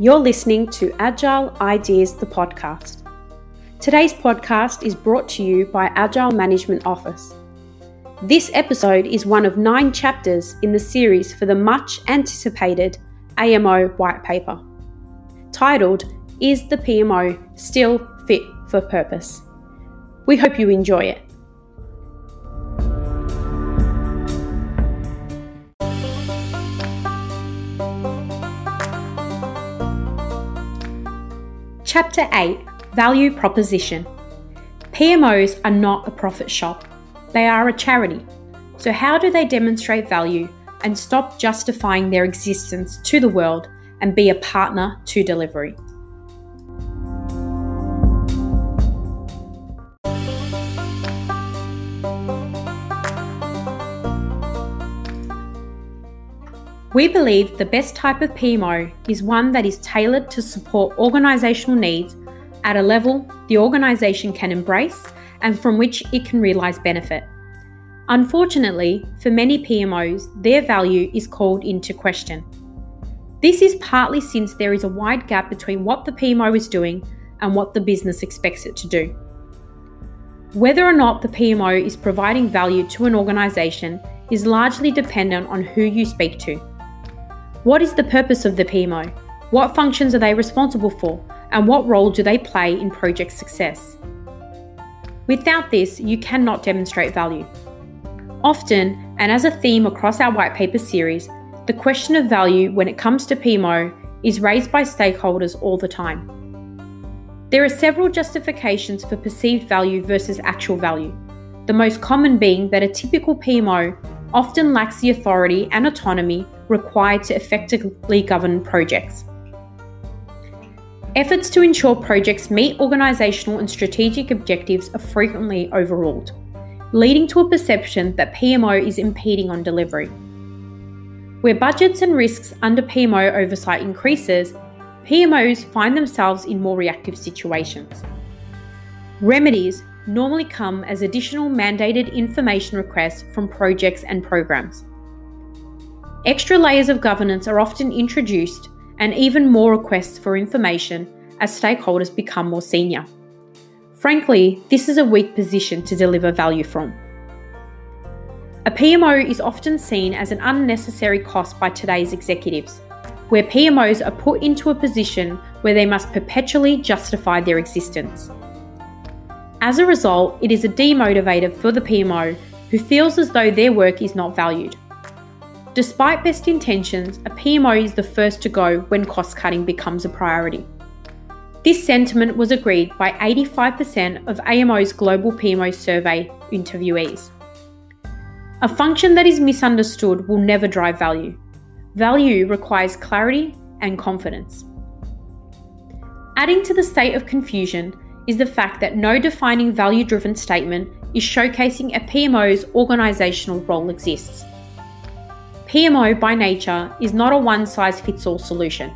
You're listening to Agile Ideas, the podcast. Today's podcast is brought to you by Agile Management Office. This episode is one of nine chapters in the series for the much anticipated AMO white paper, titled Is the PMO Still Fit for Purpose? We hope you enjoy it. Chapter 8 Value Proposition PMOs are not a profit shop, they are a charity. So, how do they demonstrate value and stop justifying their existence to the world and be a partner to delivery? We believe the best type of PMO is one that is tailored to support organisational needs at a level the organisation can embrace and from which it can realise benefit. Unfortunately, for many PMOs, their value is called into question. This is partly since there is a wide gap between what the PMO is doing and what the business expects it to do. Whether or not the PMO is providing value to an organisation is largely dependent on who you speak to. What is the purpose of the PMO? What functions are they responsible for? And what role do they play in project success? Without this, you cannot demonstrate value. Often, and as a theme across our white paper series, the question of value when it comes to PMO is raised by stakeholders all the time. There are several justifications for perceived value versus actual value, the most common being that a typical PMO often lacks the authority and autonomy required to effectively govern projects. Efforts to ensure projects meet organisational and strategic objectives are frequently overruled, leading to a perception that PMO is impeding on delivery. Where budgets and risks under PMO oversight increases, PMOs find themselves in more reactive situations. Remedies normally come as additional mandated information requests from projects and programs. Extra layers of governance are often introduced and even more requests for information as stakeholders become more senior. Frankly, this is a weak position to deliver value from. A PMO is often seen as an unnecessary cost by today's executives, where PMOs are put into a position where they must perpetually justify their existence. As a result, it is a demotivator for the PMO who feels as though their work is not valued. Despite best intentions, a PMO is the first to go when cost cutting becomes a priority. This sentiment was agreed by 85% of AMO's Global PMO Survey interviewees. A function that is misunderstood will never drive value. Value requires clarity and confidence. Adding to the state of confusion is the fact that no defining value driven statement is showcasing a PMO's organisational role exists. PMO by nature is not a one size fits all solution.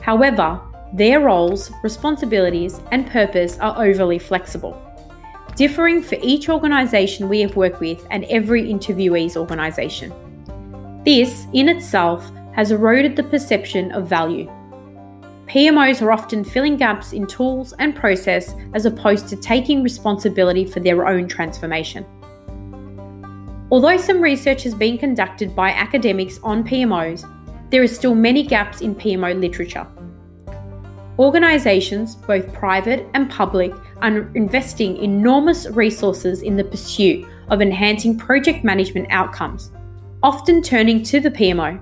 However, their roles, responsibilities, and purpose are overly flexible, differing for each organisation we have worked with and every interviewee's organisation. This, in itself, has eroded the perception of value. PMOs are often filling gaps in tools and process as opposed to taking responsibility for their own transformation. Although some research has been conducted by academics on PMOs, there are still many gaps in PMO literature. Organisations, both private and public, are investing enormous resources in the pursuit of enhancing project management outcomes, often turning to the PMO.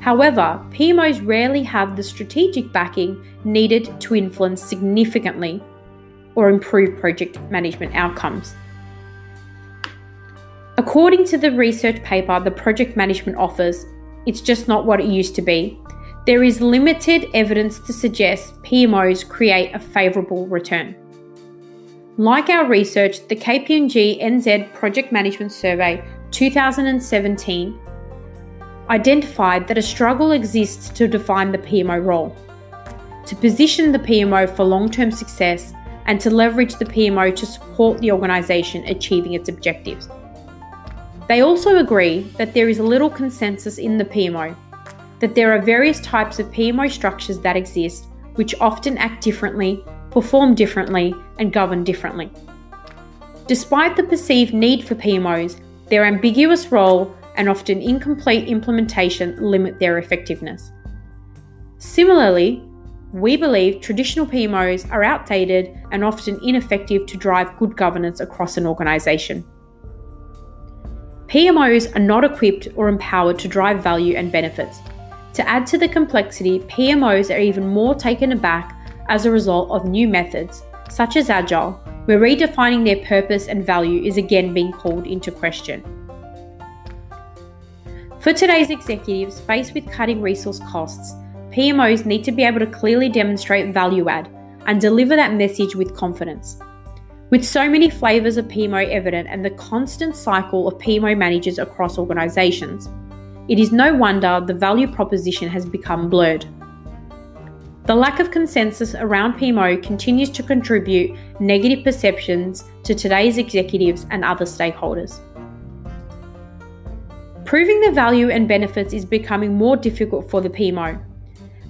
However, PMOs rarely have the strategic backing needed to influence significantly or improve project management outcomes. According to the research paper the project management office, it's just not what it used to be. There is limited evidence to suggest PMOs create a favourable return. Like our research, the KPMG NZ Project Management Survey 2017 identified that a struggle exists to define the PMO role, to position the PMO for long term success, and to leverage the PMO to support the organisation achieving its objectives. They also agree that there is little consensus in the PMO, that there are various types of PMO structures that exist, which often act differently, perform differently, and govern differently. Despite the perceived need for PMOs, their ambiguous role and often incomplete implementation limit their effectiveness. Similarly, we believe traditional PMOs are outdated and often ineffective to drive good governance across an organisation. PMOs are not equipped or empowered to drive value and benefits. To add to the complexity, PMOs are even more taken aback as a result of new methods, such as Agile, where redefining their purpose and value is again being called into question. For today's executives faced with cutting resource costs, PMOs need to be able to clearly demonstrate value add and deliver that message with confidence. With so many flavours of PMO evident and the constant cycle of PMO managers across organisations, it is no wonder the value proposition has become blurred. The lack of consensus around PMO continues to contribute negative perceptions to today's executives and other stakeholders. Proving the value and benefits is becoming more difficult for the PMO.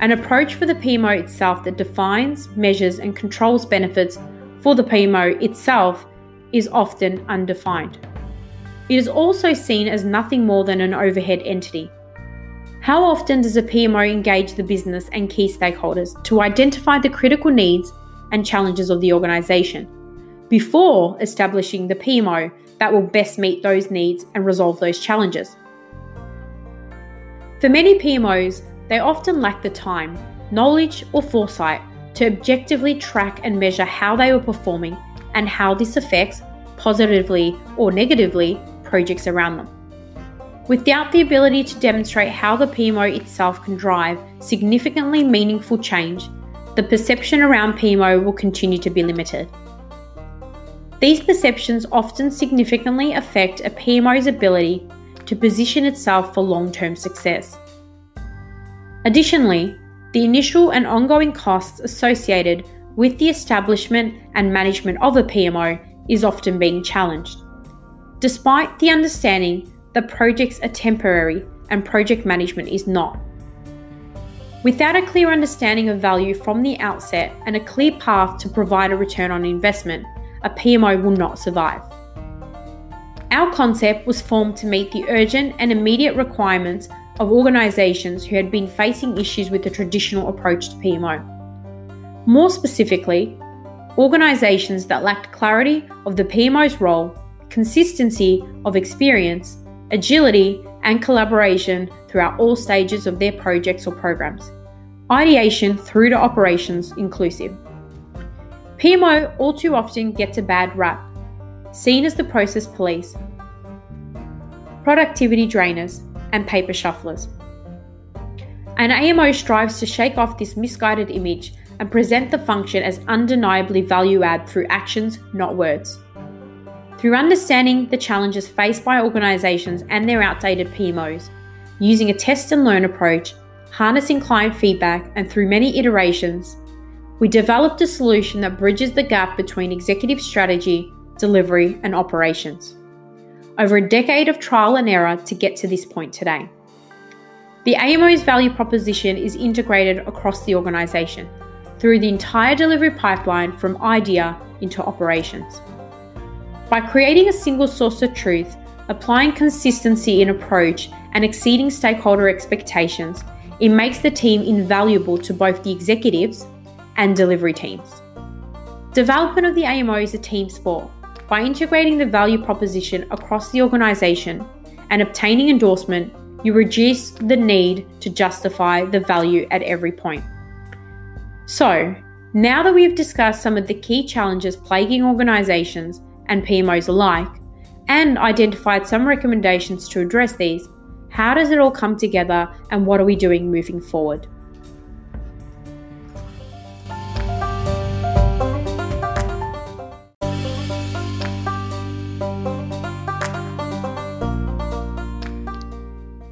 An approach for the PMO itself that defines, measures, and controls benefits for the PMO itself is often undefined. It is also seen as nothing more than an overhead entity. How often does a PMO engage the business and key stakeholders to identify the critical needs and challenges of the organisation before establishing the PMO that will best meet those needs and resolve those challenges? For many PMOs, they often lack the time, knowledge, or foresight to objectively track and measure how they were performing and how this affects, positively or negatively, projects around them. Without the ability to demonstrate how the PMO itself can drive significantly meaningful change, the perception around PMO will continue to be limited. These perceptions often significantly affect a PMO's ability to position itself for long term success. Additionally, the initial and ongoing costs associated with the establishment and management of a PMO is often being challenged. Despite the understanding that projects are temporary and project management is not. Without a clear understanding of value from the outset and a clear path to provide a return on investment, a PMO will not survive. Our concept was formed to meet the urgent and immediate requirements of organisations who had been facing issues with the traditional approach to PMO. More specifically, organisations that lacked clarity of the PMO's role, consistency of experience, agility, and collaboration throughout all stages of their projects or programs, ideation through to operations inclusive. PMO all too often gets a bad rap, seen as the process police, productivity drainers, and paper shufflers. An AMO strives to shake off this misguided image and present the function as undeniably value add through actions, not words. Through understanding the challenges faced by organisations and their outdated PMOs, using a test and learn approach, harnessing client feedback, and through many iterations, we developed a solution that bridges the gap between executive strategy, delivery, and operations over a decade of trial and error to get to this point today. The AMO's value proposition is integrated across the organisation through the entire delivery pipeline from idea into operations. By creating a single source of truth, applying consistency in approach, and exceeding stakeholder expectations, it makes the team invaluable to both the executives and delivery teams. Development of the AMO is a team sport by integrating the value proposition across the organisation and obtaining endorsement, you reduce the need to justify the value at every point. So, now that we've discussed some of the key challenges plaguing organisations and PMOs alike, and identified some recommendations to address these, how does it all come together and what are we doing moving forward?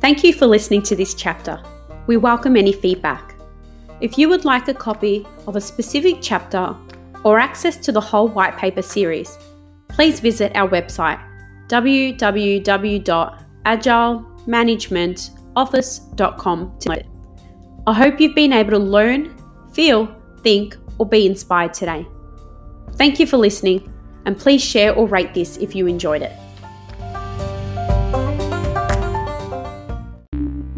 Thank you for listening to this chapter. We welcome any feedback. If you would like a copy of a specific chapter or access to the whole white paper series, please visit our website www.agilemanagement office.com to it. I hope you've been able to learn, feel, think, or be inspired today. Thank you for listening, and please share or rate this if you enjoyed it.